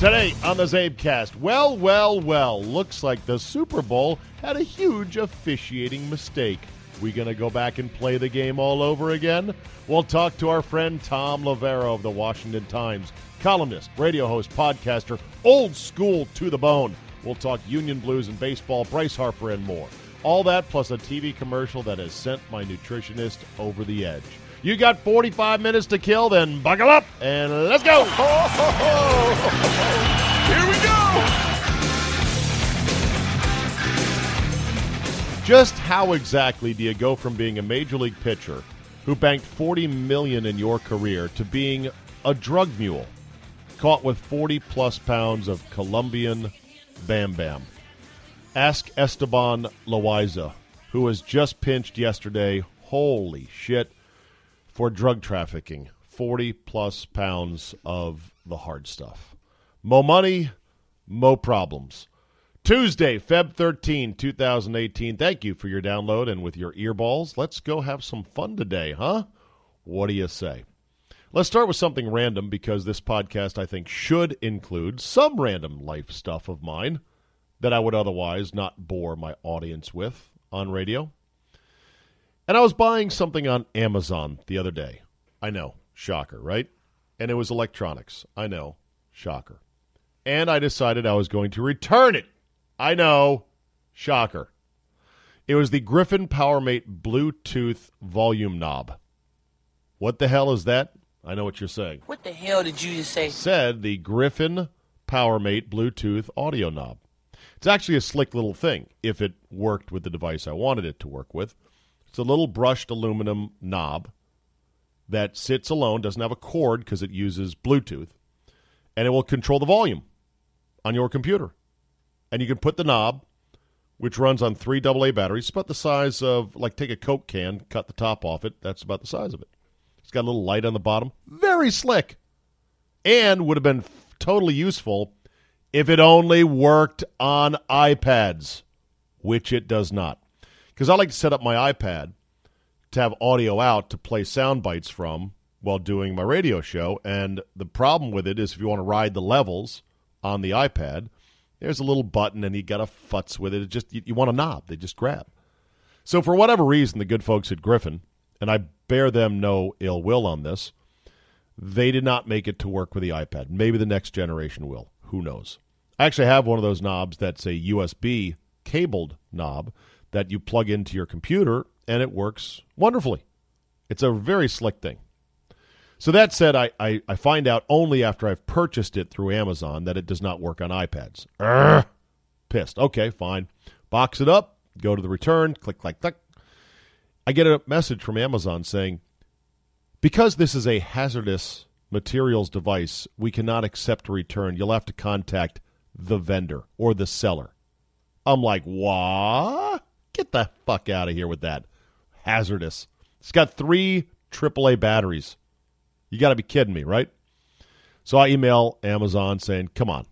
Today on the CzabeCast, well, well, well, looks like the Super Bowl had a huge officiating mistake. We gonna go back and play the game all over again? We'll talk to our friend Thom Loverro of the Washington Times, columnist, radio host, podcaster, old school to the bone. We'll talk Union Blues and baseball, Bryce Harper, and more. All that plus a TV commercial that has sent my nutritionist over the edge. You got 45 minutes to kill, then buckle up and let's go. Just how exactly do you go from being a major league pitcher who banked 40 million in your career to being a drug mule caught with 40 plus pounds of Colombian Bam Bam? Ask Esteban Loaiza, who was just pinched yesterday. Holy shit for drug trafficking 40 plus pounds of the hard stuff. Mo money, mo problems. Tuesday, Feb 13, 2018. Thank you for your download and with your earballs. Let's go have some fun today, huh? What do you say? Let's start with something random because this podcast, I think, should include some random life stuff of mine that I would otherwise not bore my audience with on radio. And I was buying something on Amazon the other day. I know, shocker, right? And it was electronics. I know, shocker. And I decided I was going to return it. I know, shocker. It was the Griffin PowerMate Bluetooth volume knob. What the hell is that? I know what you're saying. What the hell did you just say? Said the Griffin PowerMate Bluetooth audio knob. It's actually a slick little thing if it worked with the device I wanted it to work with. It's a little brushed aluminum knob that sits alone, doesn't have a cord because it uses Bluetooth, and it will control the volume on your computer. And you can put the knob, which runs on three AA batteries, it's about the size of, like, take a Coke can, cut the top off it. That's about the size of it. It's got a little light on the bottom. Very slick. And would have been totally useful if it only worked on iPads, which it does not because I like to set up my iPad to have audio out to play sound bites from while doing my radio show. And the problem with it is if you want to ride the levels on the iPad, there's a little button and you got to futz with it. it just you, you want a knob, they just grab. So for whatever reason, the good folks at Griffin, and I bear them no ill will on this, they did not make it to work with the iPad. Maybe the next generation will. Who knows? I actually have one of those knobs that's a USB cabled knob that you plug into your computer and it works wonderfully. It's a very slick thing. So that said, I, I, I, find out only after I've purchased it through Amazon that it does not work on iPads. Urgh. Pissed. Okay, fine. Box it up, go to the return, click, click, click. I get a message from Amazon saying, because this is a hazardous materials device, we cannot accept a return. You'll have to contact the vendor or the seller. I'm like, what? Get the fuck out of here with that. Hazardous. It's got three AAA batteries. You got to be kidding me, right? So I email Amazon saying, "Come on,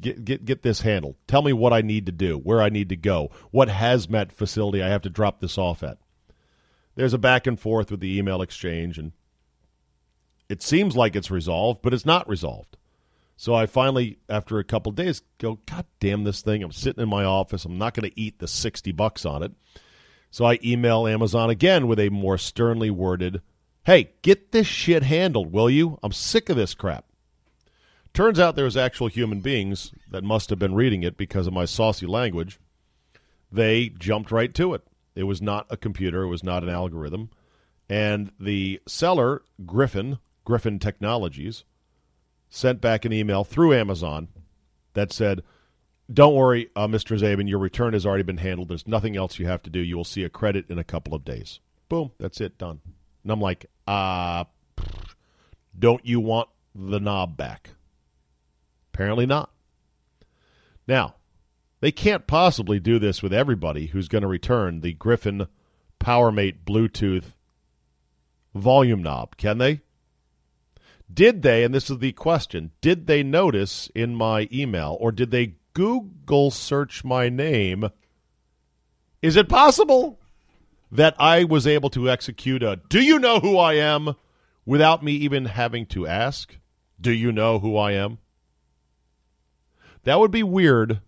get get get this handled. Tell me what I need to do, where I need to go, what hazmat facility I have to drop this off at." There's a back and forth with the email exchange, and it seems like it's resolved, but it's not resolved. So I finally, after a couple days, go, God damn this thing. I'm sitting in my office. I'm not going to eat the 60 bucks on it. So I email Amazon again with a more sternly worded Hey, get this shit handled, will you? I'm sick of this crap. Turns out there was actual human beings that must have been reading it because of my saucy language. They jumped right to it. It was not a computer, it was not an algorithm. And the seller, Griffin, Griffin Technologies, sent back an email through Amazon that said, Don't worry, uh, Mr. Czaban, your return has already been handled. There's nothing else you have to do. You will see a credit in a couple of days. Boom, that's it, done. And I'm like, uh, don't you want the knob back? Apparently not. Now, they can't possibly do this with everybody who's going to return the Griffin PowerMate Bluetooth volume knob, can they? Did they, and this is the question, did they notice in my email or did they Google search my name? Is it possible that I was able to execute a do you know who I am without me even having to ask? Do you know who I am? That would be weird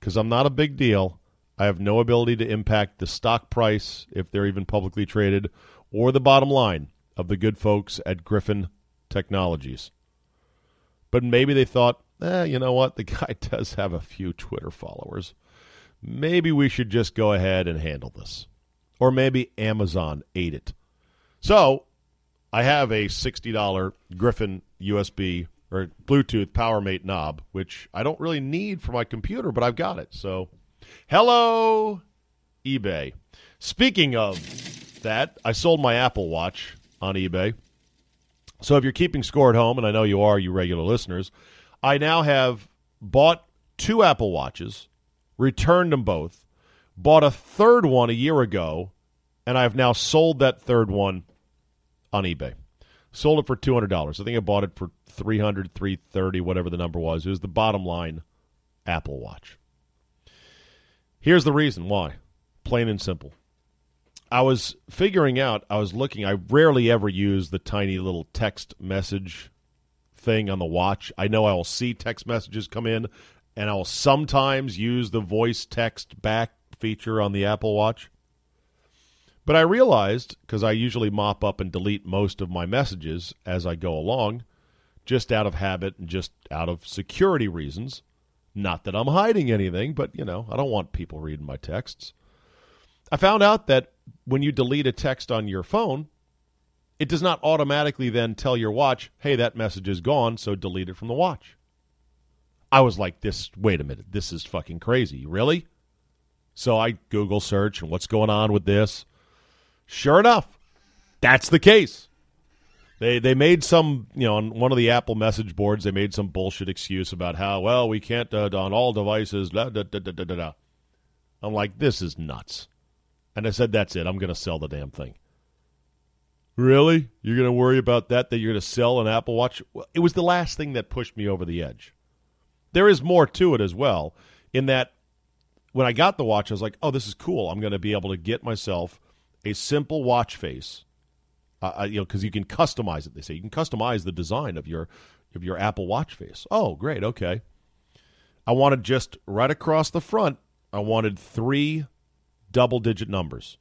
because I'm not a big deal. I have no ability to impact the stock price if they're even publicly traded or the bottom line of the good folks at Griffin Technologies. But maybe they thought, eh, you know what? The guy does have a few Twitter followers. Maybe we should just go ahead and handle this. Or maybe Amazon ate it. So I have a $60 Griffin USB or Bluetooth PowerMate knob, which I don't really need for my computer, but I've got it. So, hello, eBay. Speaking of that, I sold my Apple Watch on eBay. So, if you're keeping score at home, and I know you are, you regular listeners, I now have bought two Apple Watches, returned them both, bought a third one a year ago, and I've now sold that third one on eBay. Sold it for two hundred dollars. I think I bought it for 300 330 whatever the number was. It was the bottom line Apple Watch. Here's the reason why. Plain and simple. I was figuring out, I was looking, I rarely ever use the tiny little text message thing on the watch. I know I will see text messages come in, and I will sometimes use the voice text back feature on the Apple Watch. But I realized, because I usually mop up and delete most of my messages as I go along, just out of habit and just out of security reasons. Not that I'm hiding anything, but, you know, I don't want people reading my texts. I found out that when you delete a text on your phone, it does not automatically then tell your watch, hey, that message is gone, so delete it from the watch. I was like, this, wait a minute, this is fucking crazy. Really? So I Google search and what's going on with this. Sure enough, that's the case. They they made some you know on one of the Apple message boards they made some bullshit excuse about how well we can't uh, on all devices. Blah, da, da, da. I'm like this is nuts, and I said that's it. I'm going to sell the damn thing. Really? You're going to worry about that? That you're going to sell an Apple Watch? It was the last thing that pushed me over the edge. There is more to it as well. In that, when I got the watch, I was like, "Oh, this is cool. I'm going to be able to get myself a simple watch face." Uh, uh, you know, because you can customize it. They say you can customize the design of your of your Apple Watch face. Oh, great. Okay. I wanted just right across the front. I wanted three double digit numbers: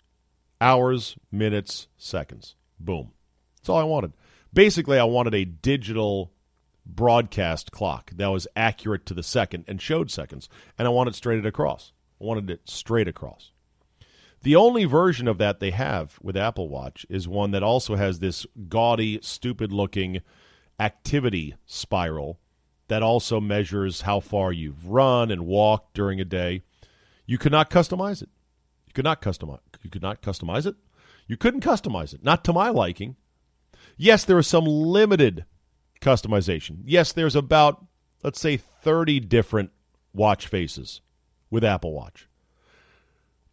hours, minutes, seconds. Boom. That's all I wanted. Basically, I wanted a digital broadcast clock that was accurate to the second and showed seconds, and I wanted it straight across. Wanted it straight across. The only version of that they have with Apple Watch is one that also has this gaudy, stupid looking activity spiral that also measures how far you've run and walked during a day. You could not customize it. You could not customize you could not customize it. You couldn't customize it, not to my liking. Yes, there is some limited customization. Yes, there's about let's say 30 different watch faces with Apple Watch.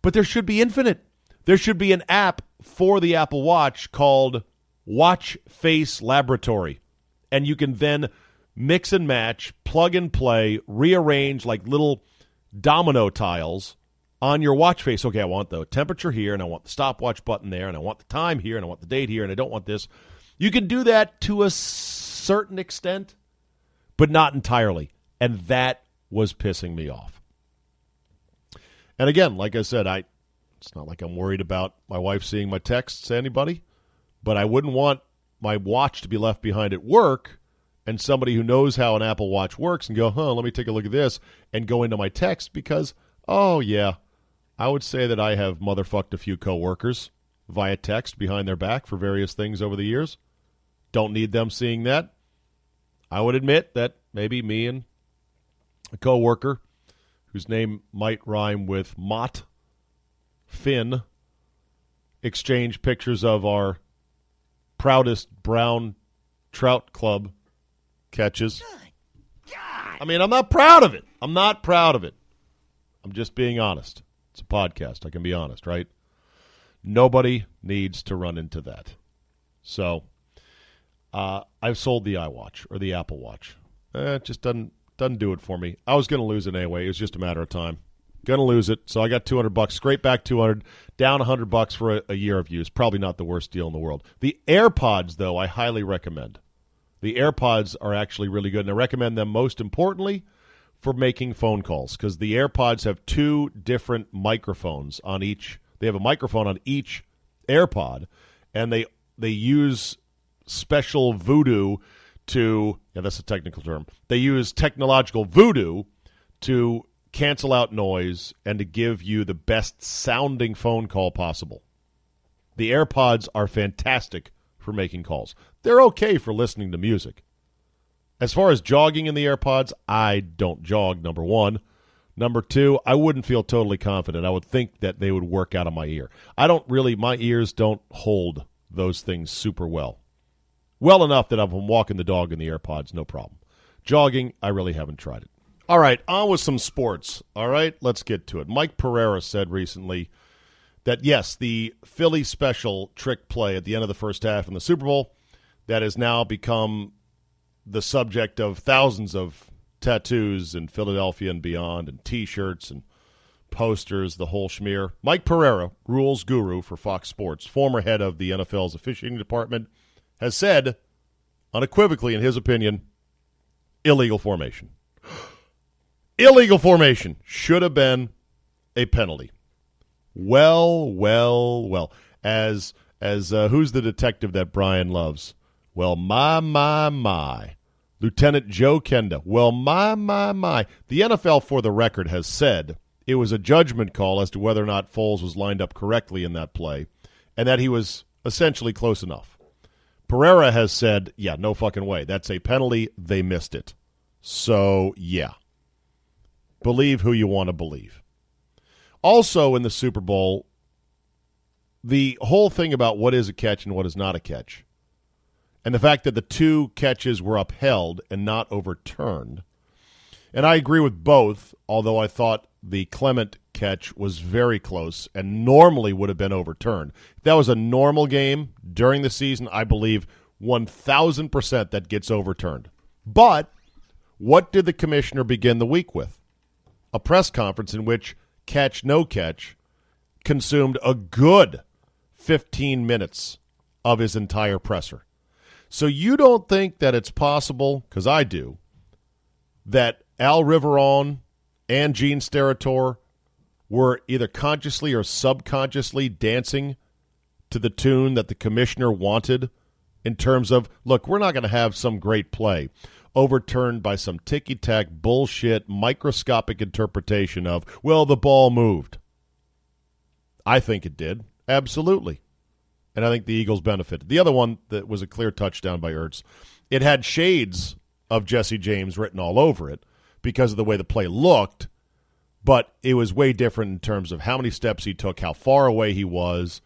But there should be infinite. There should be an app for the Apple Watch called Watch Face Laboratory. And you can then mix and match, plug and play, rearrange like little domino tiles on your watch face. Okay, I want the temperature here, and I want the stopwatch button there, and I want the time here, and I want the date here, and I don't want this. You can do that to a certain extent, but not entirely. And that was pissing me off. And again, like I said, I it's not like I'm worried about my wife seeing my texts to anybody, but I wouldn't want my watch to be left behind at work and somebody who knows how an Apple Watch works and go, huh, let me take a look at this and go into my text because, oh, yeah, I would say that I have motherfucked a few coworkers via text behind their back for various things over the years. Don't need them seeing that. I would admit that maybe me and a coworker whose name might rhyme with Mott Finn exchange pictures of our proudest brown trout club catches. I mean, I'm not proud of it. I'm not proud of it. I'm just being honest. It's a podcast. I can be honest, right? Nobody needs to run into that. So, uh, I've sold the iWatch or the Apple Watch. Eh, it just doesn't doesn't do it for me. I was going to lose it anyway. It was just a matter of time. Going to lose it, so I got 200 bucks, scrape back 200, down 100 bucks for a, a year of use. Probably not the worst deal in the world. The AirPods, though, I highly recommend. The AirPods are actually really good, and I recommend them most importantly for making phone calls because the AirPods have two different microphones on each. They have a microphone on each AirPod, and they they use special voodoo to yeah that's a technical term. They use technological voodoo to cancel out noise and to give you the best sounding phone call possible. The AirPods are fantastic for making calls. They're okay for listening to music. As far as jogging in the AirPods, I don't jog, number one. Number two, I wouldn't feel totally confident. I would think that they would work out of my ear. I don't really, my ears don't hold those things super well. Well enough that if I'm walking the dog in the AirPods, no problem. Jogging, I really haven't tried it. All right, on with some sports. All right, let's get to it. Mike Pereira said recently that yes, the Philly special trick play at the end of the first half in the Super Bowl that has now become the subject of thousands of tattoos in Philadelphia and beyond, and T-shirts and posters, the whole schmear. Mike Pereira, rules guru for Fox Sports, former head of the NFL's officiating department, has said unequivocally, in his opinion, illegal formation. illegal formation should have been a penalty. Well, well, well. As as uh, who's the detective that Brian loves? Well, my my my. Lieutenant Joe Kenda. Well, my my my. The NFL, for the record, has said it was a judgment call as to whether or not Foles was lined up correctly in that play, and that he was essentially close enough. Pereira has said, yeah, no fucking way. That's a penalty. They missed it. So, yeah. Believe who you want to believe. Also in the Super Bowl, the whole thing about what is a catch and what is not a catch, and the fact that the two catches were upheld and not overturned. And I agree with both, although I thought the Clement catch was very close and normally would have been overturned. If that was a normal game during the season, I believe 1,000% that gets overturned. But what did the commissioner begin the week with? A press conference in which catch, no catch, consumed a good 15 minutes of his entire presser. So you don't think that it's possible, because I do, that Al Riveron and Gene Steratore were either consciously or subconsciously dancing to the tune that the commissioner wanted in terms of, look, we're not going to have some great play overturned by some ticky tack bullshit microscopic interpretation of, well, the ball moved. I think it did. Absolutely. And I think the Eagles benefited. The other one that was a clear touchdown by Ertz, it had shades of Jesse James written all over it because of the way the play looked, but it was way different in terms of how many steps he took, how far away he was,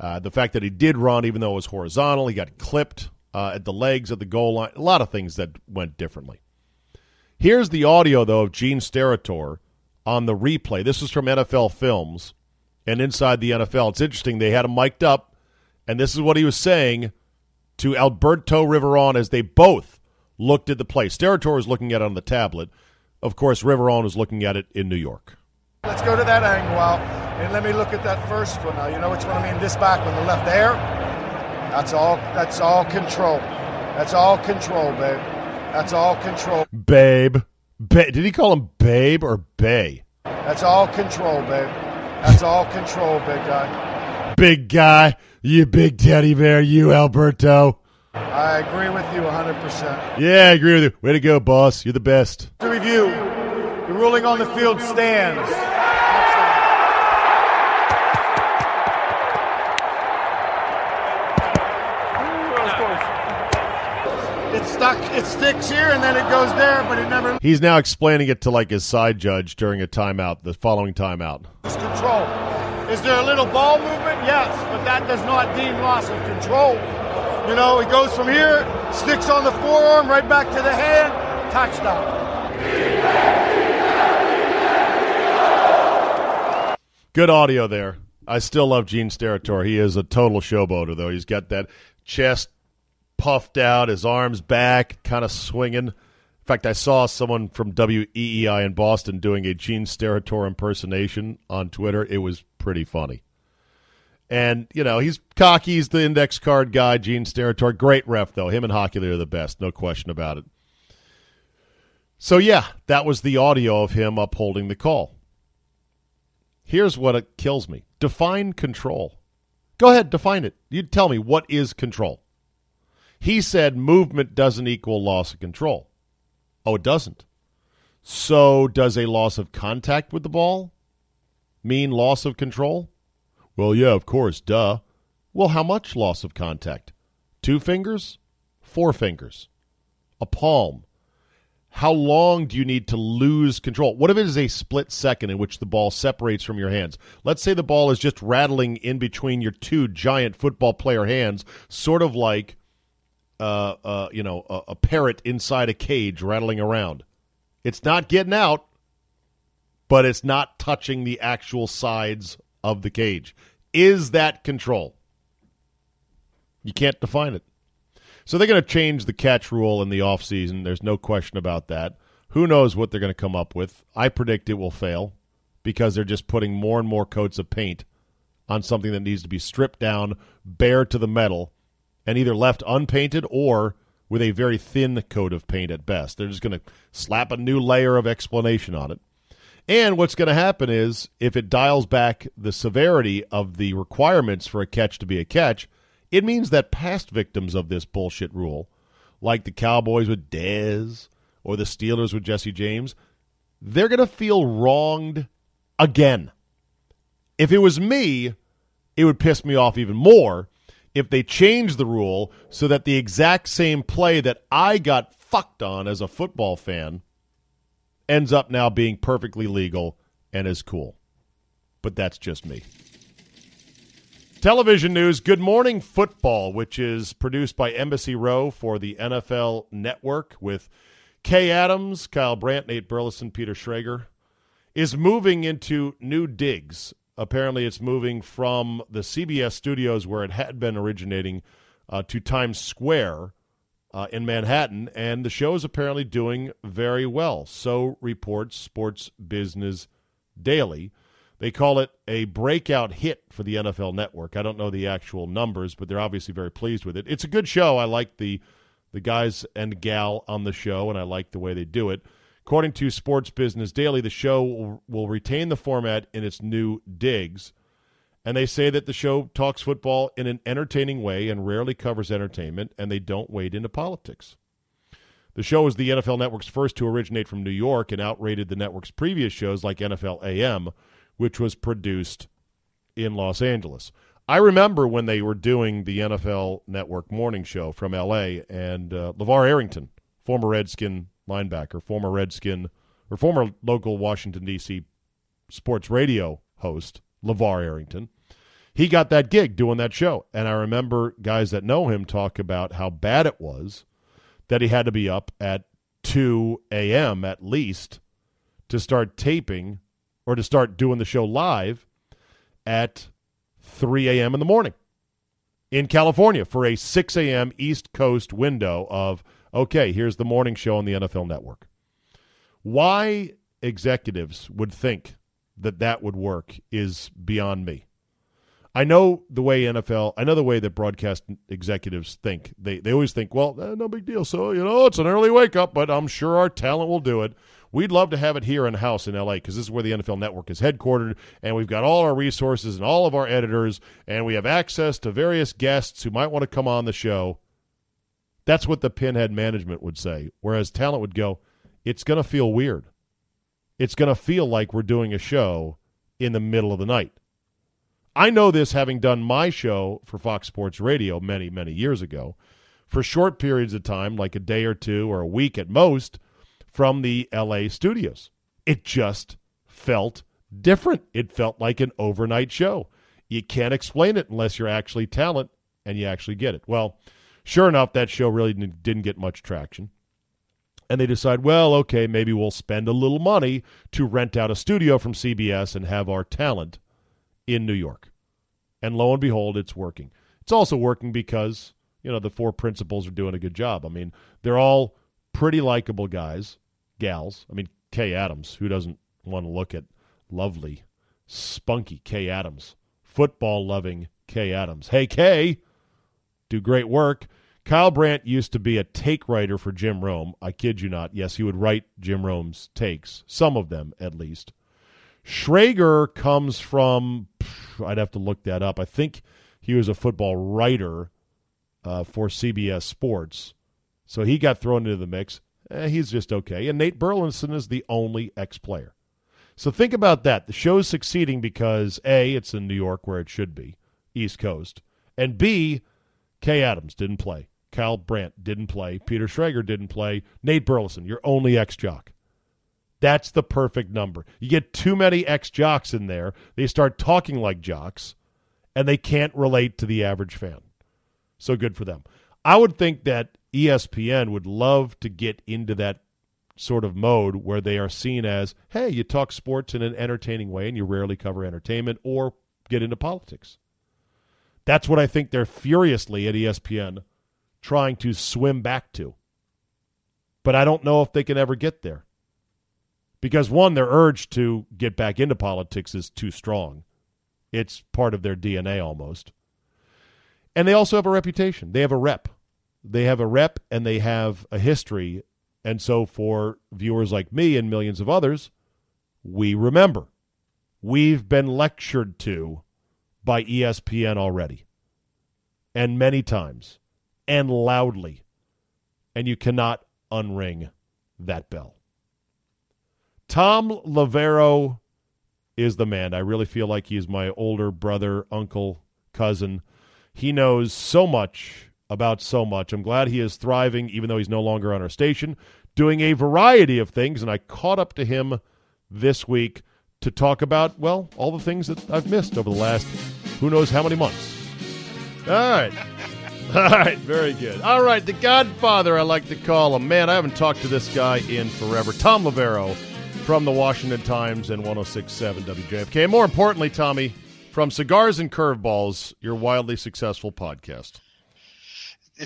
uh, the fact that he did run even though it was horizontal. He got clipped uh, at the legs of the goal line. A lot of things that went differently. Here's the audio, though, of Gene Steratore on the replay. This is from NFL Films and inside the NFL. It's interesting. They had him mic'd up, and this is what he was saying to Alberto Riveron as they both looked at the play. Steratore is looking at it on the tablet. Of course, Riveron is looking at it in New York. Let's go to that angle, and let me look at that first one now. You know which one I mean? This back one, the left there. That's all. That's all control. That's all control, babe. That's all control. Babe. Ba- Did he call him Babe or Bay? That's all control, babe. That's all control, big guy. Big guy. You big teddy bear, you Alberto. I agree with you 100%. Yeah, I agree with you. Way to go, boss. You're the best. To review, the ruling on the field stands. It stuck. It sticks here, and then it goes there, but it never He's now explaining it to like his side judge during a timeout, the following timeout. control. Is there a little ball movement? Yes, but that does not deem loss of control. You know, it goes from here, sticks on the forearm, right back to the hand, touchdown. Good audio there. I still love Gene Steratore. He is a total showboater, though. He's got that chest puffed out, his arms back, kind of swinging. In fact, I saw someone from WEEI in Boston doing a Gene Steratore impersonation on Twitter. It was pretty funny. And, you know, he's cocky. He's the index card guy, Gene Steratore. Great ref, though. Him and Hochuli are the best. No question about it. So, yeah, that was the audio of him upholding the call. Here's what it kills me. Define control. Go ahead, define it. You tell me what is control. He said movement doesn't equal loss of control. Oh, it doesn't. So does a loss of contact with the ball mean loss of control? Well, yeah, of course, duh. Well, how much loss of contact? Two fingers? Four fingers? A palm? How long do you need to lose control? What if it is a split second in which the ball separates from your hands? Let's say the ball is just rattling in between your two giant football player hands, sort of like, uh, uh, you know, a, a parrot inside a cage rattling around. It's not getting out, but it's not touching the actual sides of the cage. Is that control? You can't define it. So they're going to change the catch rule in the offseason. There's no question about that. Who knows what they're going to come up with? I predict it will fail because they're just putting more and more coats of paint on something that needs to be stripped down, bare to the metal, and either left unpainted or with a very thin coat of paint at best. They're just going to slap a new layer of explanation on it. And what's going to happen is if it dials back the severity of the requirements for a catch to be a catch, it means that past victims of this bullshit rule, like the Cowboys with Dez or the Steelers with Jesse James, they're going to feel wronged again. If it was me, it would piss me off even more if they changed the rule so that the exact same play that I got fucked on as a football fan ends up now being perfectly legal and is cool. But that's just me. Television news Good Morning Football, which is produced by Embassy Row for the NFL Network with Kay Adams, Kyle Brandt, Nate Burleson, Peter Schrager, is moving into new digs. Apparently, it's moving from the CBS studios where it had been originating uh, to Times Square uh, in Manhattan, and the show is apparently doing very well. So reports Sports Business Daily. They call it a breakout hit for the NFL Network. I don't know the actual numbers, but they're obviously very pleased with it. It's a good show. I like the the guys and gal on the show, and I like the way they do it. According to Sports Business Daily, the show will, will retain the format in its new digs. And they say that the show talks football in an entertaining way and rarely covers entertainment, and they don't wade into politics. The show is the NFL Network's first to originate from New York and outrated the network's previous shows like NFL AM, which was produced in Los Angeles. I remember when they were doing the NFL Network morning show from LA, and uh, LeVar Arrington, former Redskin linebacker, former Redskin, or former local Washington, D.C. sports radio host, LeVar Arrington, he got that gig doing that show. And I remember guys that know him talk about how bad it was that he had to be up at 2 a.m. at least to start taping or to start doing the show live at 3 a.m. in the morning in California for a 6 a.m. East Coast window of, okay, here's the morning show on the NFL network. Why executives would think that that would work is beyond me. I know the way NFL, I know the way that broadcast executives think. They they always think, well, eh, no big deal. So you know, it's an early wake up, but I'm sure our talent will do it. We'd love to have it here in house in LA because this is where the NFL Network is headquartered, and we've got all our resources and all of our editors, and we have access to various guests who might want to come on the show. That's what the pinhead management would say. Whereas talent would go, it's going to feel weird. It's going to feel like we're doing a show in the middle of the night. I know this having done my show for Fox Sports Radio many, many years ago for short periods of time, like a day or two or a week at most, from the LA studios. It just felt different. It felt like an overnight show. You can't explain it unless you're actually talent and you actually get it. Well, sure enough, that show really didn't get much traction. And they decide, well, okay, maybe we'll spend a little money to rent out a studio from CBS and have our talent in New York. And lo and behold, it's working. It's also working because, you know, the four principals are doing a good job. I mean, they're all pretty likable guys, gals. I mean, Kay Adams, who doesn't want to look at lovely, spunky Kay Adams, football loving Kay Adams. Hey, Kay, do great work. Kyle Brandt used to be a take writer for Jim Rome. I kid you not. Yes, he would write Jim Rome's takes, some of them at least. Schrager comes from, I'd have to look that up. I think he was a football writer uh, for CBS Sports. So he got thrown into the mix. Eh, he's just okay. And Nate Burleson is the only ex player. So think about that. The show's succeeding because A, it's in New York where it should be, East Coast. And B, Kay Adams didn't play. Kyle Brandt didn't play. Peter Schrager didn't play. Nate Burleson, your only ex jock. That's the perfect number. You get too many ex jocks in there, they start talking like jocks, and they can't relate to the average fan. So good for them. I would think that ESPN would love to get into that sort of mode where they are seen as, hey, you talk sports in an entertaining way and you rarely cover entertainment or get into politics. That's what I think they're furiously at ESPN trying to swim back to. But I don't know if they can ever get there because one, their urge to get back into politics is too strong. It's part of their DNA almost. And they also have a reputation. They have a rep. They have a rep and they have a history. And so for viewers like me and millions of others, we remember. We've been lectured to by ESPN already. And many times. And loudly. And you cannot unring that bell. Thom Loverro is the man. I really feel like he's my older brother, uncle, cousin. He knows so much about so much. I'm glad he is thriving, even though he's no longer on our station, doing a variety of things. And I caught up to him this week to talk about, well, all the things that I've missed over the last who knows how many months. All right. All right, very good. All right, the Godfather, I like to call him. Man, I haven't talked to this guy in forever. Thom Loverro from the Washington Times and 1067 WJFK. And more importantly, Tommy, from Cigars and Curveballs, your wildly successful podcast.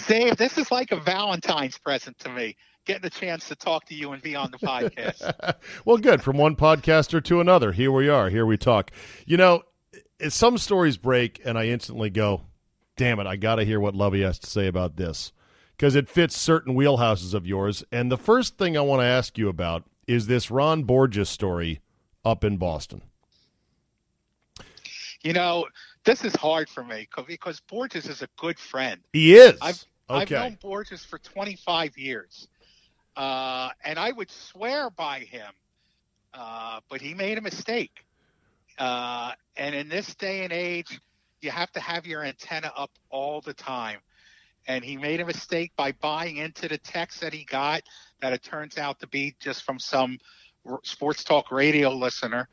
Dave, this is like a Valentine's present to me, getting a chance to talk to you and be on the podcast. well, good. From one podcaster to another, here we are. Here we talk. You know, some stories break, and I instantly go, damn it, I got to hear what Lovey has to say about this because it fits certain wheelhouses of yours. And the first thing I want to ask you about is this Ron Borges story up in Boston? You know, this is hard for me because Borges is a good friend. He is. I've, okay. I've known Borges for 25 years, uh, and I would swear by him, uh, but he made a mistake. Uh, and in this day and age, you have to have your antenna up all the time. And he made a mistake by buying into the text that he got that it turns out to be just from some sports talk radio listener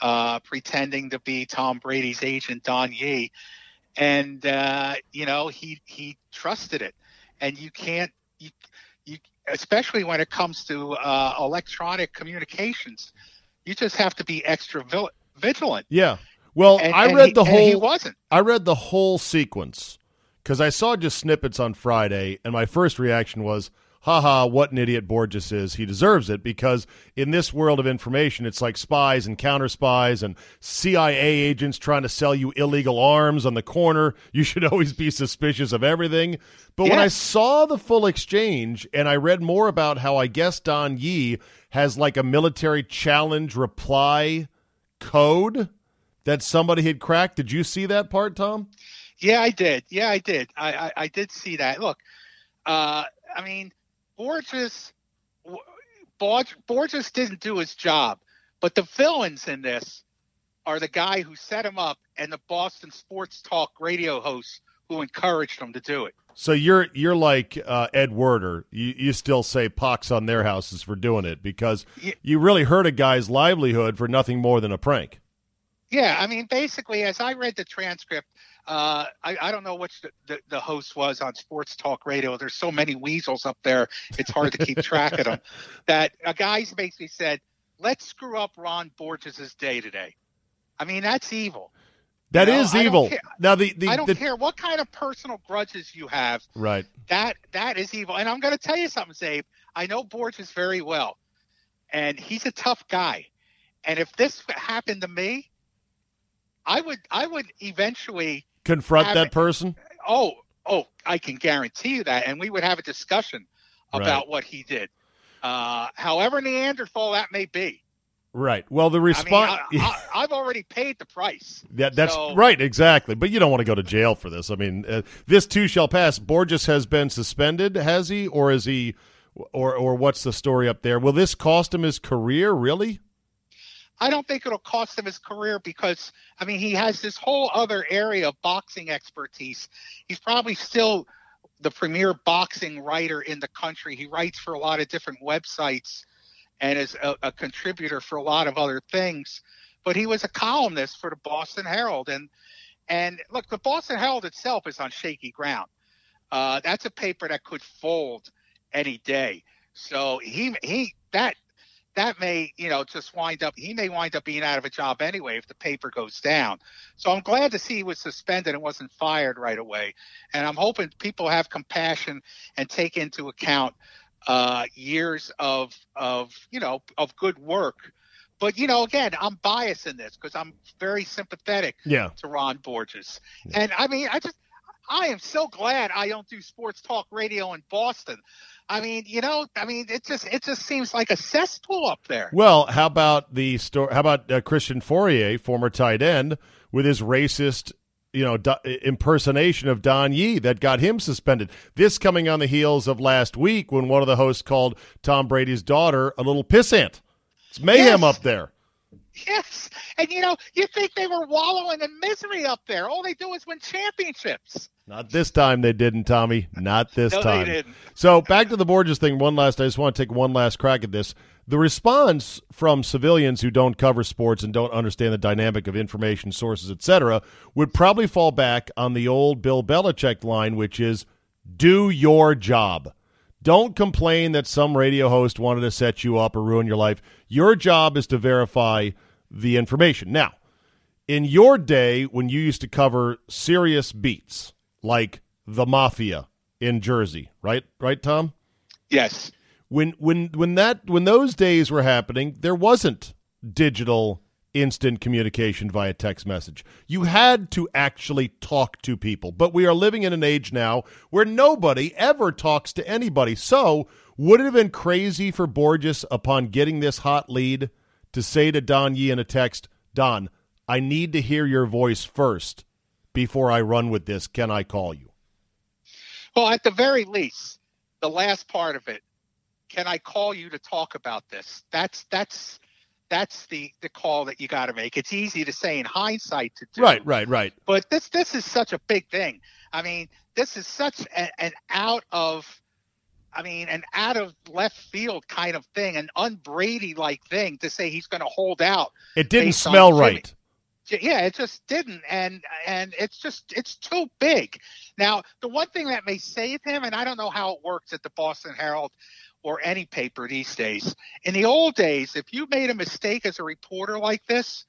uh, pretending to be Tom Brady's agent Don Yee, and uh, you know he he trusted it, and you can't you, you especially when it comes to uh, electronic communications, you just have to be extra vigilant. Yeah. Well, and, I read he, the whole. he wasn't. I read the whole sequence because I saw just snippets on Friday, and my first reaction was, haha, what an idiot Borges is. He deserves it because in this world of information, it's like spies and counter spies and CIA agents trying to sell you illegal arms on the corner. You should always be suspicious of everything. But when I saw the full exchange and I read more about how I guess Don Yee has like a military challenge reply code that somebody had cracked, did you see that part, Tom? Yeah, I did. Yeah, I did. I, I, I did see that. Look, uh, I mean, Borges, Borges didn't do his job, but the villains in this are the guy who set him up and the Boston Sports Talk radio host who encouraged him to do it. So you're you're like uh, Ed Werder. You you still say pox on their houses for doing it because yeah. you really hurt a guy's livelihood for nothing more than a prank. Yeah, I mean, basically, as I read the transcript, uh, I, I, don't know which the, the, the, host was on Sports Talk Radio. There's so many weasels up there, it's hard to keep track of them. That a guy basically said, "Let's screw up Ron Borges' day today." I mean, that's evil. That you know, is evil. Now the, the I don't the, care what kind of personal grudges you have. Right. That that is evil. And I'm going to tell you something, Czabe. I know Borges very well, and he's a tough guy. And if this happened to me, I would I would eventually confront that person? Oh, oh, I can guarantee you that, and we would have a discussion about right. what he did. Uh, however Neanderthal that may be. Right. Well, the response. I have already paid the price. Yeah, that's so... right. Exactly. But you don't want to go to jail for this. I mean, uh, this too shall pass. Borges has been suspended, has he, or is he, or or what's the story up there? Will this cost him his career? Really? I don't think it'll cost him his career because I mean he has this whole other area of boxing expertise. He's probably still the premier boxing writer in the country. He writes for a lot of different websites and is a, a contributor for a lot of other things. But he was a columnist for the Boston Herald and and look, the Boston Herald itself is on shaky ground. Uh, that's a paper that could fold any day. So he he that that may, you know, just wind up, he may wind up being out of a job anyway if the paper goes down. So I'm glad to see he was suspended and wasn't fired right away. And I'm hoping people have compassion and take into account uh, years of, of, you know, of good work. But, you know, again, I'm biased in this because I'm very sympathetic yeah. to Ron Borges. Yeah. And I mean, I just, I am so glad I don't do sports talk radio in Boston. I mean, you know, I mean, it just it just seems like a cesspool up there. Well, how about the story? How about uh, Christian Fauria, former tight end, with his racist, you know, do, impersonation of Don Yee that got him suspended. This coming on the heels of last week when one of the hosts called Tom Brady's daughter a little pissant. It's mayhem yes. up there. Yes, and you know, you think they were wallowing in misery up there. All they do is win championships. Not this time they didn't, Tommy. Not this no, time. So back to the Borges thing. One last. I just want to take one last crack at this. The response from civilians who don't cover sports and don't understand the dynamic of information sources, etc., would probably fall back on the old Bill Belichick line, which is "Do your job." Don't complain that some radio host wanted to set you up or ruin your life. Your job is to verify the information. Now, in your day, when you used to cover serious beats like the mafia in Jersey, right? Right, Tom? Yes. When when when that when those days were happening, there wasn't digital instant communication via text message. You had to actually talk to people. But we are living in an age now where nobody ever talks to anybody. So, would it have been crazy for Borges upon getting this hot lead to say to Don Yee in a text, Don, I need to hear your voice first before I run with this. Can I call you? Well, at the very least, the last part of it, can I call you to talk about this? That's that's that's the the call that you got to make. It's easy to say in hindsight to do. Right, right, right. But this this is such a big thing. I mean, this is such a, an out of I mean, an out of left field kind of thing, an unbrady like thing to say he's going to hold out. It didn't smell right. Yeah, it just didn't, and and it's just it's too big. Now, the one thing that may save him, and I don't know how it works at the Boston Herald or any paper these days. In the old days, if you made a mistake as a reporter like this,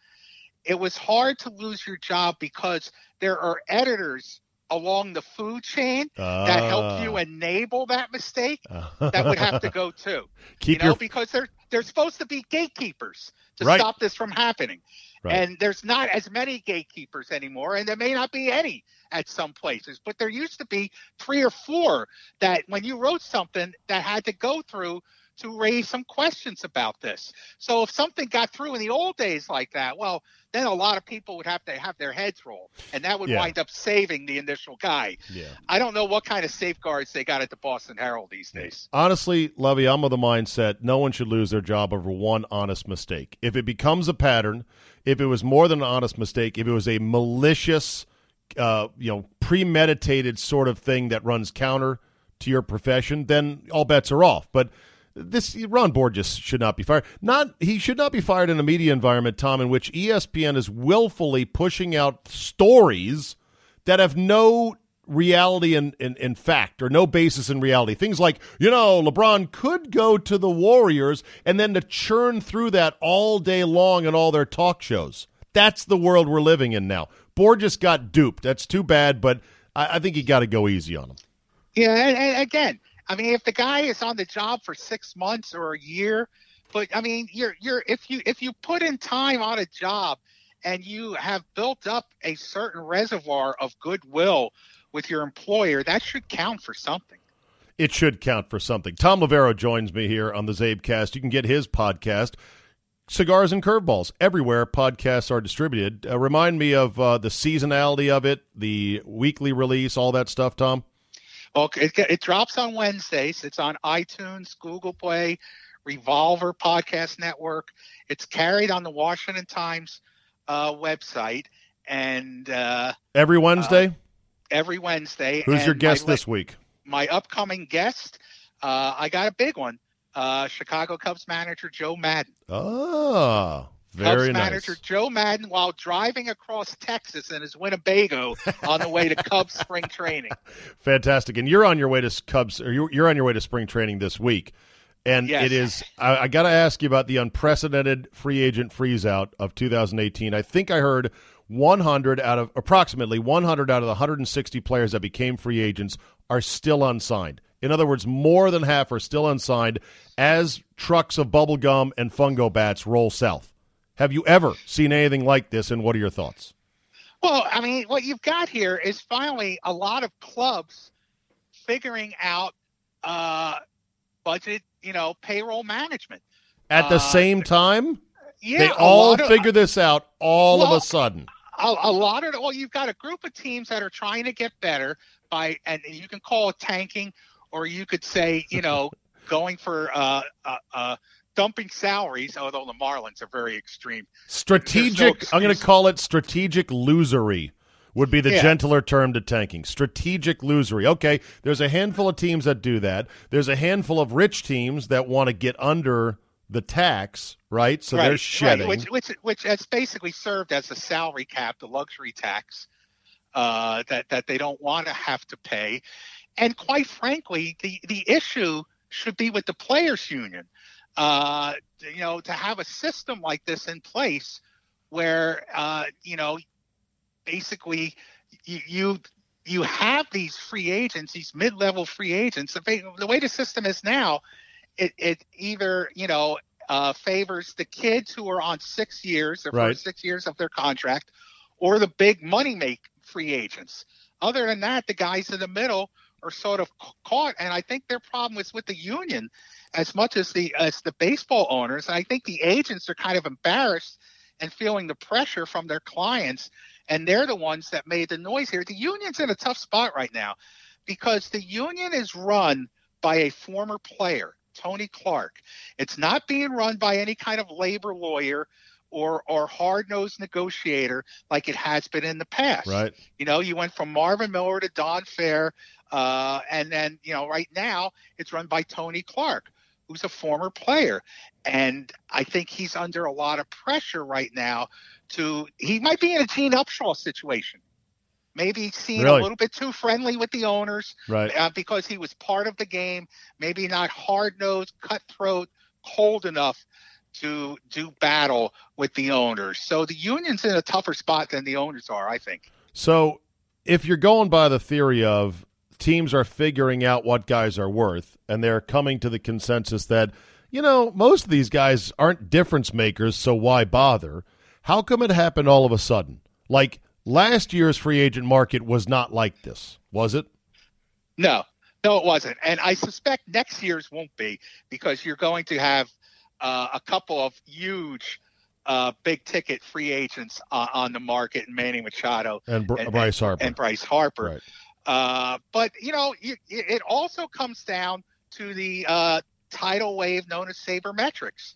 it was hard to lose your job because there are editors along the food chain that help you Ah. enable that mistake, that would have to go too. Keep you know, your because they're they're supposed to be gatekeepers to Right. stop this from happening. Right. And there's not as many gatekeepers anymore, and there may not be any at some places, but there used to be three or four that when you wrote something that had to go through to raise some questions about this. So if something got through in the old days like that, well, then a lot of people would have to have their heads roll, and that would Yeah. wind up saving the initial guy. yeah. I don't know what kind of safeguards they got at the Boston Herald these days. Honestly, Lovey, I'm of the mindset no one should lose their job over one honest mistake. If it becomes a pattern, if it was more than an honest mistake, if it was a malicious, uh, you know, premeditated sort of thing that runs counter to your profession, then all bets are off. But this Ron Borges should not be fired. Not he should not be fired in a media environment, Tom, in which ESPN is willfully pushing out stories that have no reality and in, in, fact or no basis in reality. Things like, you know, LeBron could go to the Warriors and then to churn through that all day long in all their talk shows. That's the world we're living in now. Borges got duped. That's too bad, but I, I think you got to go easy on him. Yeah, and, and again, I mean, if the guy is on the job for six months or a year, but I mean, you're you're if you if you put in time on a job and you have built up a certain reservoir of goodwill with your employer, that should count for something. It should count for something. Tom Loverro joins me here on the CzabeCast. You can get his podcast, Cigars and Curveballs, everywhere podcasts are distributed. Uh, remind me of uh, the seasonality of it, the weekly release, all that stuff, Tom. Well, it, it drops on Wednesdays. It's on iTunes, Google Play, Revolver Podcast Network. It's carried on the Washington Times uh, website, and uh, Every Wednesday? every Wednesday. Who's your guest my, this week? My upcoming guest, uh, I got a big one. Uh, Chicago Cubs manager Joe Maddon. Ah, very Cubs nice. manager Joe Maddon while driving across Texas in his Winnebago on the way to Cubs spring training. Fantastic. And you're on your way to Cubs, or you're, you're on your way to spring training this week. And Yes. it is, I, I got to ask you about the unprecedented free agent freeze out of 2018. I think I heard 100 out of approximately 100 out of the 160 players that became free agents are still unsigned. In other words, more than half are still unsigned as trucks of bubble gum and fungo bats roll south. Have you ever seen anything like this, and what are your thoughts? Well, I mean, what you've got here is finally a lot of clubs figuring out uh, budget, you know, payroll management. At the Uh, same time, Yeah, they all of- figure this out all of a sudden. a, a lot of well, you've got a group of teams that are trying to get better by, and you can call it tanking, or you could say, you know, going for uh, uh, uh, dumping salaries. Although the Marlins are very extreme. Strategic, no I'm going to call it strategic losery would be the Yeah. gentler term to tanking. Strategic losery. Okay, there's a handful of teams that do that. There's a handful of rich teams that want to get under the tax, right? So they're shedding. right, which, which which has basically served as a salary cap, the luxury tax uh, that that they don't want to have to pay. And quite frankly, the the issue should be with the players' union. Uh, you know, to have a system like this in place, where uh, you know, basically, you. you you have these free agents, these mid-level free agents. The, way- the way the system is now, it, it either you know uh, favors the kids who are on six years, their Right. first six years of their contract, or the big money make free agents. Other than that, the guys in the middle are sort of caught, and I think their problem is with the union as much as the as the baseball owners. And I think the agents are kind of embarrassed and feeling the pressure from their clients, and they're the ones that made the noise here. The union's in a tough spot right now because the union is run by a former player, Tony Clark. It's not being run by any kind of labor lawyer or or hard-nosed negotiator like it has been in the past. right. You know, you went from Marvin Miller to Don Fehr, uh, and then you know, right now it's run by Tony Clark, who's a former player, and I think he's under a lot of pressure right now. To he might be in a Gene Upshaw situation, maybe seen Really? a little bit too friendly with the owners Right. uh, because he was part of the game, maybe not hard nosed, cutthroat, cold enough to do battle with the owners. So the union's in a tougher spot than the owners are, I think. So if you're going by the theory of teams are figuring out what guys are worth and they're coming to the consensus that, you know, most of these guys aren't difference makers, so why bother? How come it happened all of a sudden? Like last year's free agent market was not like this, was it? No, no, it wasn't. And I suspect next year's won't be because you're going to have uh, a couple of huge uh, big ticket free agents uh, on the market, Manny Machado and, Br- and Bryce Harper. And Bryce Harper. Right. Uh, but you know, it, it, also comes down to the uh, tidal wave known as sabermetrics,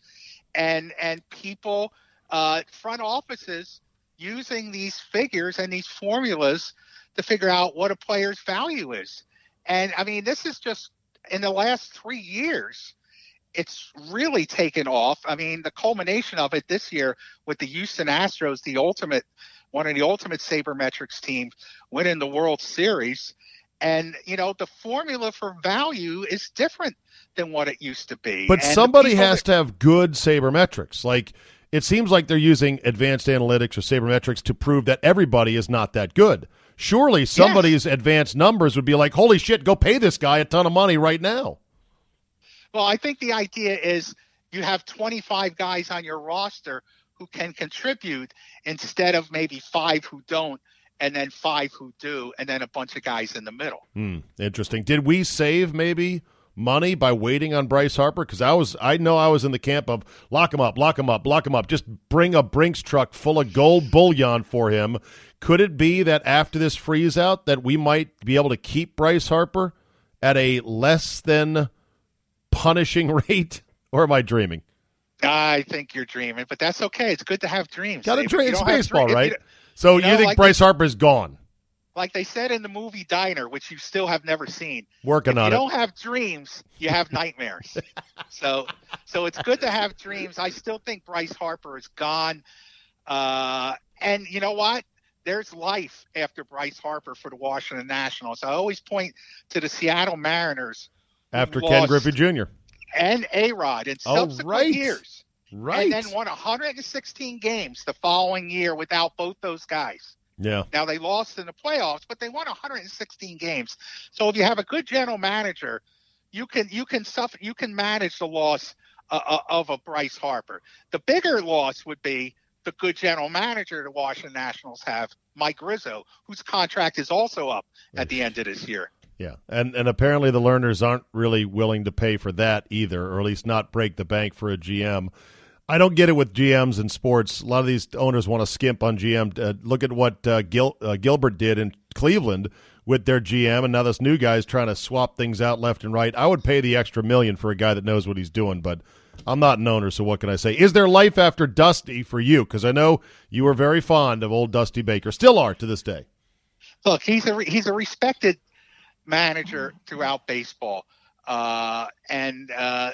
and and people, uh, front offices using these figures and these formulas to figure out what a player's value is. And I mean, this is just in the last three years it's really taken off. I mean, the culmination of it this year with the Houston Astros, the ultimate one of the ultimate sabermetrics teams, winning the World Series. And you know, the formula for value is different than what it used to be. But and somebody has that- to have good sabermetrics. Like it seems like they're using advanced analytics or sabermetrics to prove that everybody is not that good. Surely somebody's yes. advanced numbers would be like, "Holy shit, go pay this guy a ton of money right now." Well, I think the idea is you have 25 guys on your roster who can contribute instead of maybe five who don't and then five who do and then a bunch of guys in the middle. Hmm, interesting. Did we save maybe money by waiting on Bryce Harper? Because I was, I know I was in the camp of lock him up, lock him up, lock him up. Just bring a Brinks truck full of gold bullion for him. Could it be that after this freeze out that we might be able to keep Bryce Harper at a less than punishing rate, or am I dreaming? I think you're dreaming, but that's okay. It's good to have dreams. Got a dream. It's baseball, right? You, so you, know, you think like Bryce Harper is gone? Like they said in the movie Diner, which you still have never seen. Working on it. You don't have dreams, you have nightmares. so, so it's good to have dreams. I still think Bryce Harper is gone. Uh, and you know what? There's life after Bryce Harper for the Washington Nationals. I always point to the Seattle Mariners after Ken Griffey Jr. and A Rod in oh, subsequent right. years. Right. And then won 116 games the following year without both those guys. Yeah. Now they lost in the playoffs, but they won 116 games. So if you have a good general manager, you can you can suffer you can manage the loss uh, uh of a Bryce Harper. The bigger loss would be the good general manager the Washington Nationals have, Mike Rizzo, whose contract is also up at the end of this year. Yeah, and and apparently the Lerners aren't really willing to pay for that either, or at least not break the bank for a GM. I don't get it with GMs in sports. A lot of these owners want to skimp on GM. Uh, look at what uh, Gil, uh, Gilbert did in Cleveland with their GM, and now this new guy's trying to swap things out left and right. I would pay the extra million for a guy that knows what he's doing, but I'm not an owner, so what can I say? Is there life after Dusty for you? Because I know you were very fond of old Dusty Baker, still are to this day. Look, he's a he's a respected manager throughout baseball. Uh, and uh,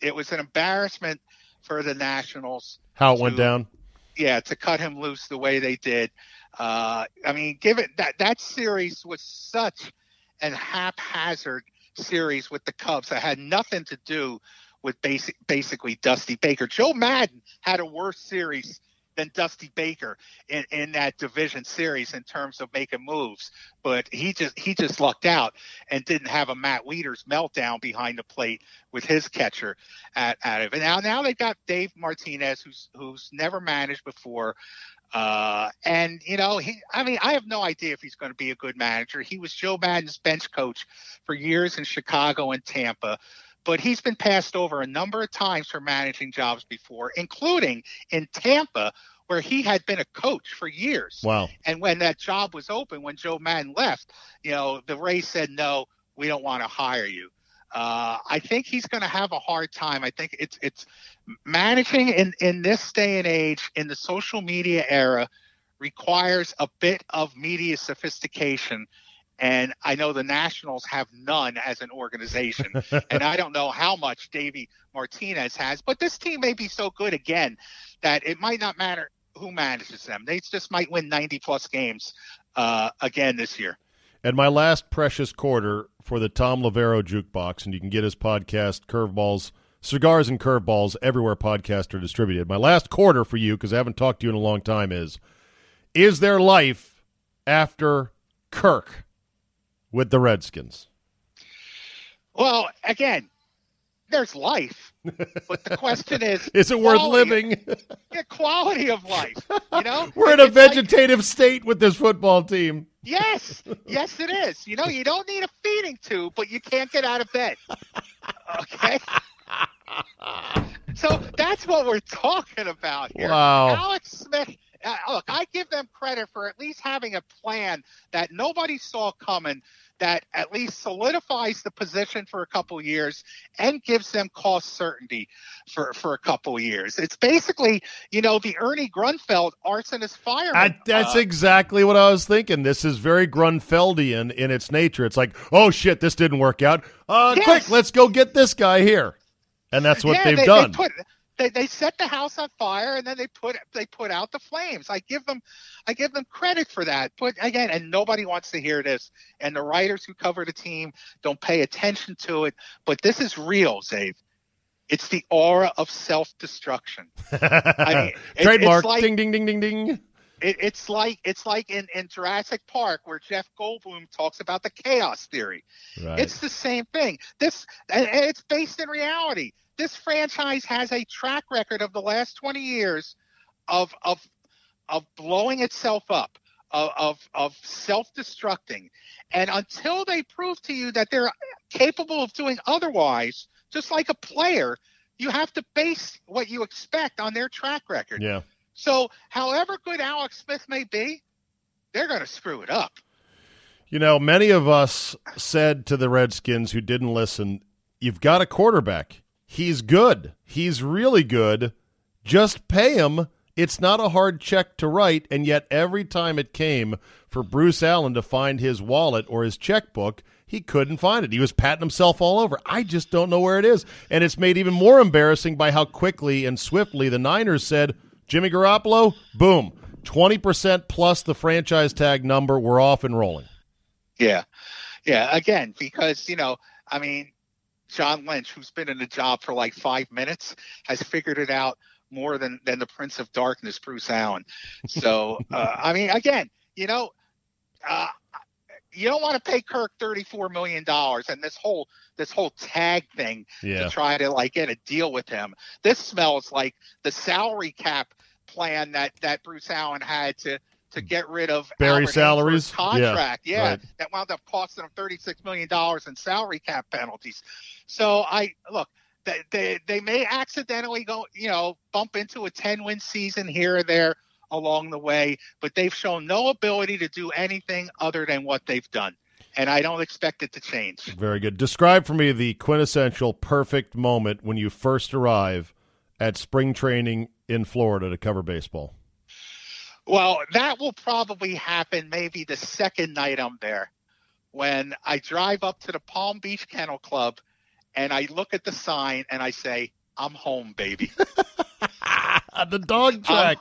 it was an embarrassment for the Nationals. How it to, went down? Yeah, to cut him loose the way they did. Uh, I mean, given that that series was such an haphazard series with the Cubs that had nothing to do with basic, basically Dusty Baker. Joe Maddon had a worse series than Dusty Baker in, in that division series in terms of making moves. But he just he just lucked out and didn't have a Matt Wieters meltdown behind the plate with his catcher at, at it. Now now they've got Dave Martinez who's who's never managed before. Uh, and you know, he, I mean, I have no idea if he's going to be a good manager. He was Joe Maddon's bench coach for years in Chicago and Tampa but he's been passed over a number of times for managing jobs before, including in Tampa, where he had been a coach for years. Wow. And when that job was open, when Joe Maddon left, you know, the Rays said, no, we don't want to hire you. Uh, I think he's going to have a hard time. I think it's it's managing in in this day and age in the social media era requires a bit of media sophistication and I know the Nationals have none as an organization. and I don't know how much Davey Martinez has, but this team may be so good again that it might not matter who manages them. They just might win 90 plus games uh, again this year. And my last precious quarter for the Tom Loverro jukebox, and you can get his podcast, Curveballs, Cigars and Curveballs, everywhere podcasts are distributed. My last quarter for you, because I haven't talked to you in a long time, is Is there life after Kirk with the Redskins? Well, again, there's life, but the question is: Is it worth quality- living? Yeah, quality of life. You know, We're in a It's like- vegetative state with this football team. yes, yes, it is. You know, you don't need a feeding tube, but you can't get out of bed. Okay. So that's what we're talking about here. Wow. Alex Smith. Uh, look, I give them credit for at least having a plan that nobody saw coming, that at least solidifies the position for a couple years and gives them cost certainty for, for a couple years. It's basically, you know, the Ernie Grunfeld arsonist fireman. I, that's uh, exactly what I was thinking. This is very Grunfeldian in its nature. It's like, oh shit, this didn't work out. Uh, Yes. quick, let's go get this guy here, and that's what yeah, they've they, done. They, put, they, they set the house on fire and then they put they put out the flames. I give them I give them credit for that. But again, and nobody wants to hear this. And the writers who cover the team don't pay attention to it. But this is real, Czabe. It's the aura of self destruction. I mean, it- Trademark. It's like, ding, ding, ding, ding, ding. it, it's like it's like in, in Jurassic Park where Jeff Goldblum talks about the chaos theory. Right. It's the same thing. This and and it's based in reality. This franchise has a track record of the last 20 years of of of blowing itself up, of of, of self-destructing. And until they prove to you that they're capable of doing otherwise, just like a player, you have to base what you expect on their track record. yeah. So, however good Alex Smith may be, they're going to screw it up. You know, many of us said to the Redskins who didn't listen, you've got a quarterback. He's good. He's really good. Just pay him. It's not a hard check to write, and yet every time it came for Bruce Allen to find his wallet or his checkbook, he couldn't find it. He was patting himself all over. I just don't know where it is. And it's made even more embarrassing by how quickly and swiftly the Niners said, Jimmy Garoppolo, boom, 20% plus the franchise tag number. We're off and rolling. Yeah. Yeah. Again, because, you know, I mean, John Lynch, who's been in the job for like five minutes, has figured it out more than, than the Prince of Darkness, Bruce Allen. So, uh, I mean, again, you know, uh, you don't want to pay Kirk thirty-four million dollars, and this whole this whole tag thing Yeah. to try to like get a deal with him. This smells like the salary cap plan that that Bruce Allen had to to get rid of Barry Albert salaries? Yeah, contract. Yeah, right. that wound up costing him thirty-six million dollars in salary cap penalties. So I look. They, they, they may accidentally go, you know, bump into a 10 win season here or there along the way, but they've shown no ability to do anything other than what they've done. And I don't expect it to change. Very good. Describe for me the quintessential perfect moment when you first arrive at spring training in Florida to cover baseball. Well, that will probably happen maybe the second night I'm there when I drive up to the Palm Beach Kennel Club and I look at the sign and I say, I'm home, baby. the dog track.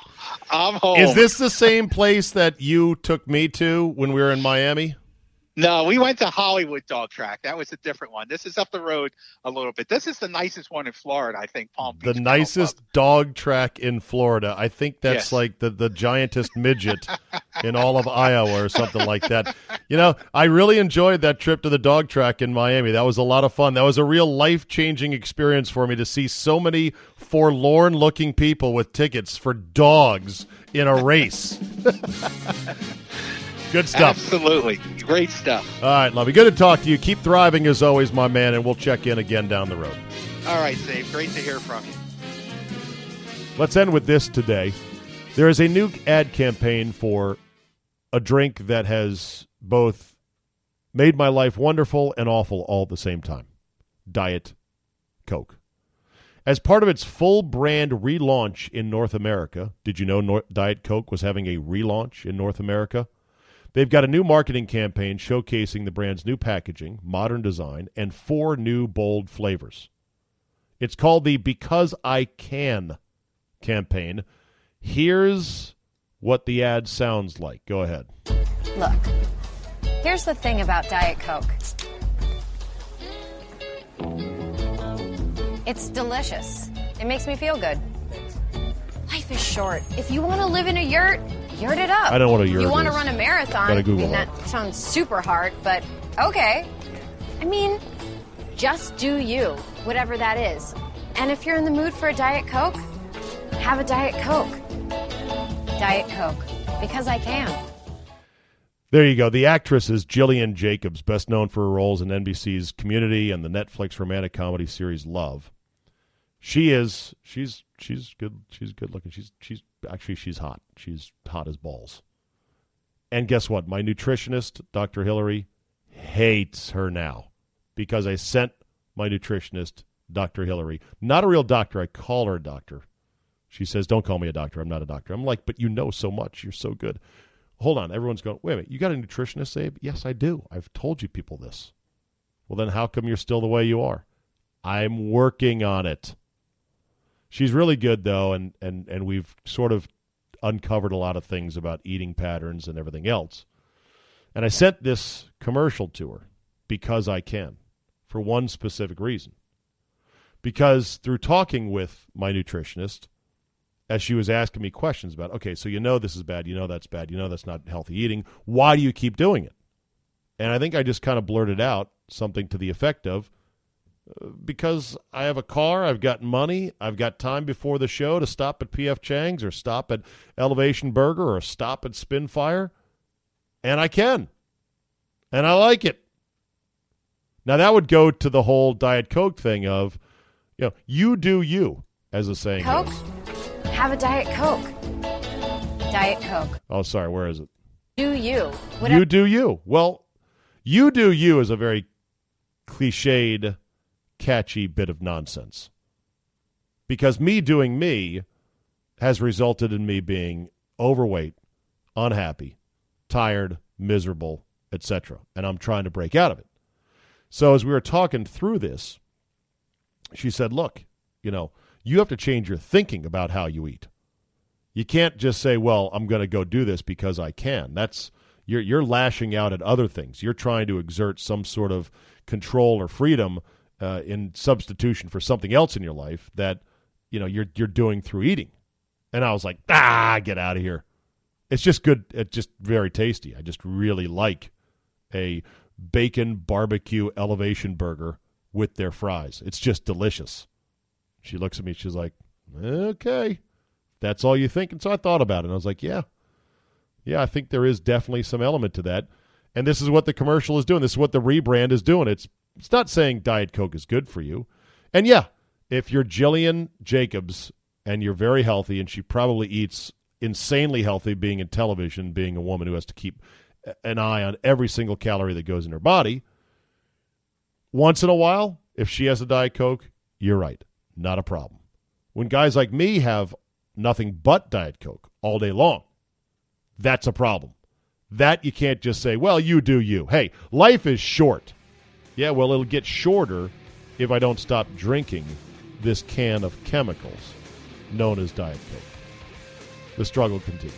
I'm home. Is this the same place that you took me to when we were in Miami? No, we went to Hollywood Dog Track. That was a different one. This is up the road a little bit. This is the nicest one in Florida, I think. Palm Beach. The nicest Club. dog track in Florida. I think that's Yes. like the, the giantest midget in all of Iowa or something like that. You know, I really enjoyed that trip to the dog track in Miami. That was a lot of fun. That was a real life changing experience for me to see so many forlorn looking people with tickets for dogs in a race. Good stuff. Absolutely, great stuff. All right, Lovey. Good to talk to you. Keep thriving as always, my man, and we'll check in again down the road. All right, Dave. Great to hear from you. Let's end with this today. There is a new ad campaign for a drink that has both made my life wonderful and awful all at the same time Diet Coke. As part of its full brand relaunch in North America, did you know Diet Coke was having a relaunch in North America? They've got a new marketing campaign showcasing the brand's new packaging, modern design, and four new bold flavors. It's called the Because I Can campaign. Here's what the ad sounds like. Go ahead. Look, here's the thing about Diet Coke it's delicious, it makes me feel good. Life is short. If you want to live in a yurt, Yurt it up. I don't know what a yurt You want to is. run a marathon? Gotta Google I mean, that. that sounds super hard, but okay. I mean, just do you, whatever that is. And if you're in the mood for a Diet Coke, have a Diet Coke. Diet Coke. Because I can. There you go. The actress is Gillian Jacobs, best known for her roles in NBC's Community and the Netflix romantic comedy series Love. She is she's she's good she's good looking. She's she's actually she's hot. She's hot as balls. And guess what? My nutritionist, Dr. Hillary, hates her now because I sent my nutritionist, Dr. Hillary, not a real doctor. I call her a doctor. She says, "Don't call me a doctor. I'm not a doctor." I'm like, "But you know so much. You're so good." Hold on. Everyone's going, "Wait a minute. You got a nutritionist, Abe?" Yes, I do. I've told you people this. Well, then how come you're still the way you are? I'm working on it. She's really good though, and and and we've sort of uncovered a lot of things about eating patterns and everything else. And I sent this commercial to her because I can, for one specific reason. Because through talking with my nutritionist, as she was asking me questions about, okay, so you know this is bad, you know that's bad, you know that's not healthy eating. Why do you keep doing it? And I think I just kind of blurted out something to the effect of, because I have a car, I've got money, I've got time before the show to stop at PF Chang's or stop at Elevation Burger or stop at Spinfire, and I can. And I like it. Now that would go to the whole Diet Coke thing of, you know, you do you, as the saying Coke? goes. Have a Diet Coke. Diet Coke. Oh, sorry, where is it? Do you. Whatever. You do you. Well, you do you is a very cliched, catchy bit of nonsense. Because me doing me has resulted in me being overweight, unhappy, tired, miserable, etc. And I'm trying to break out of it. So as we were talking through this, she said, "Look, you know, you have to change your thinking about how you eat. You can't just say, "Well, I'm going to go do this because I can." That's you're you're lashing out at other things. You're trying to exert some sort of control or freedom uh, in substitution for something else in your life that you know you're you're doing through eating. And I was like, "Ah, get out of here." It's just good. It's just very tasty. I just really like a bacon barbecue elevation burger with their fries. It's just delicious. She looks at me. She's like, "Okay, that's all you think." And so I thought about it. And I was like, "Yeah, yeah, I think there is definitely some element to that." And this is what the commercial is doing. This is what the rebrand is doing. It's it's not saying Diet Coke is good for you. And yeah, if you're Gillian Jacobs and you're very healthy, and she probably eats insanely healthy, being in television, being a woman who has to keep an eye on every single calorie that goes in her body. Once in a while, if she has a Diet Coke, you're right. Not a problem. When guys like me have nothing but Diet Coke all day long, that's a problem. That you can't just say, well, you do you. Hey, life is short. Yeah, well, it'll get shorter if I don't stop drinking this can of chemicals known as Diet Coke. The struggle continues.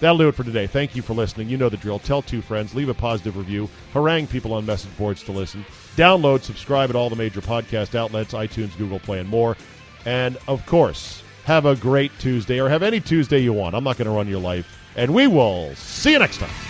That'll do it for today. Thank you for listening. You know the drill. Tell two friends, leave a positive review, harangue people on message boards to listen, download, subscribe at all the major podcast outlets, iTunes, Google Play, and more. And of course, have a great Tuesday or have any Tuesday you want. I'm not going to run your life. And we will see you next time.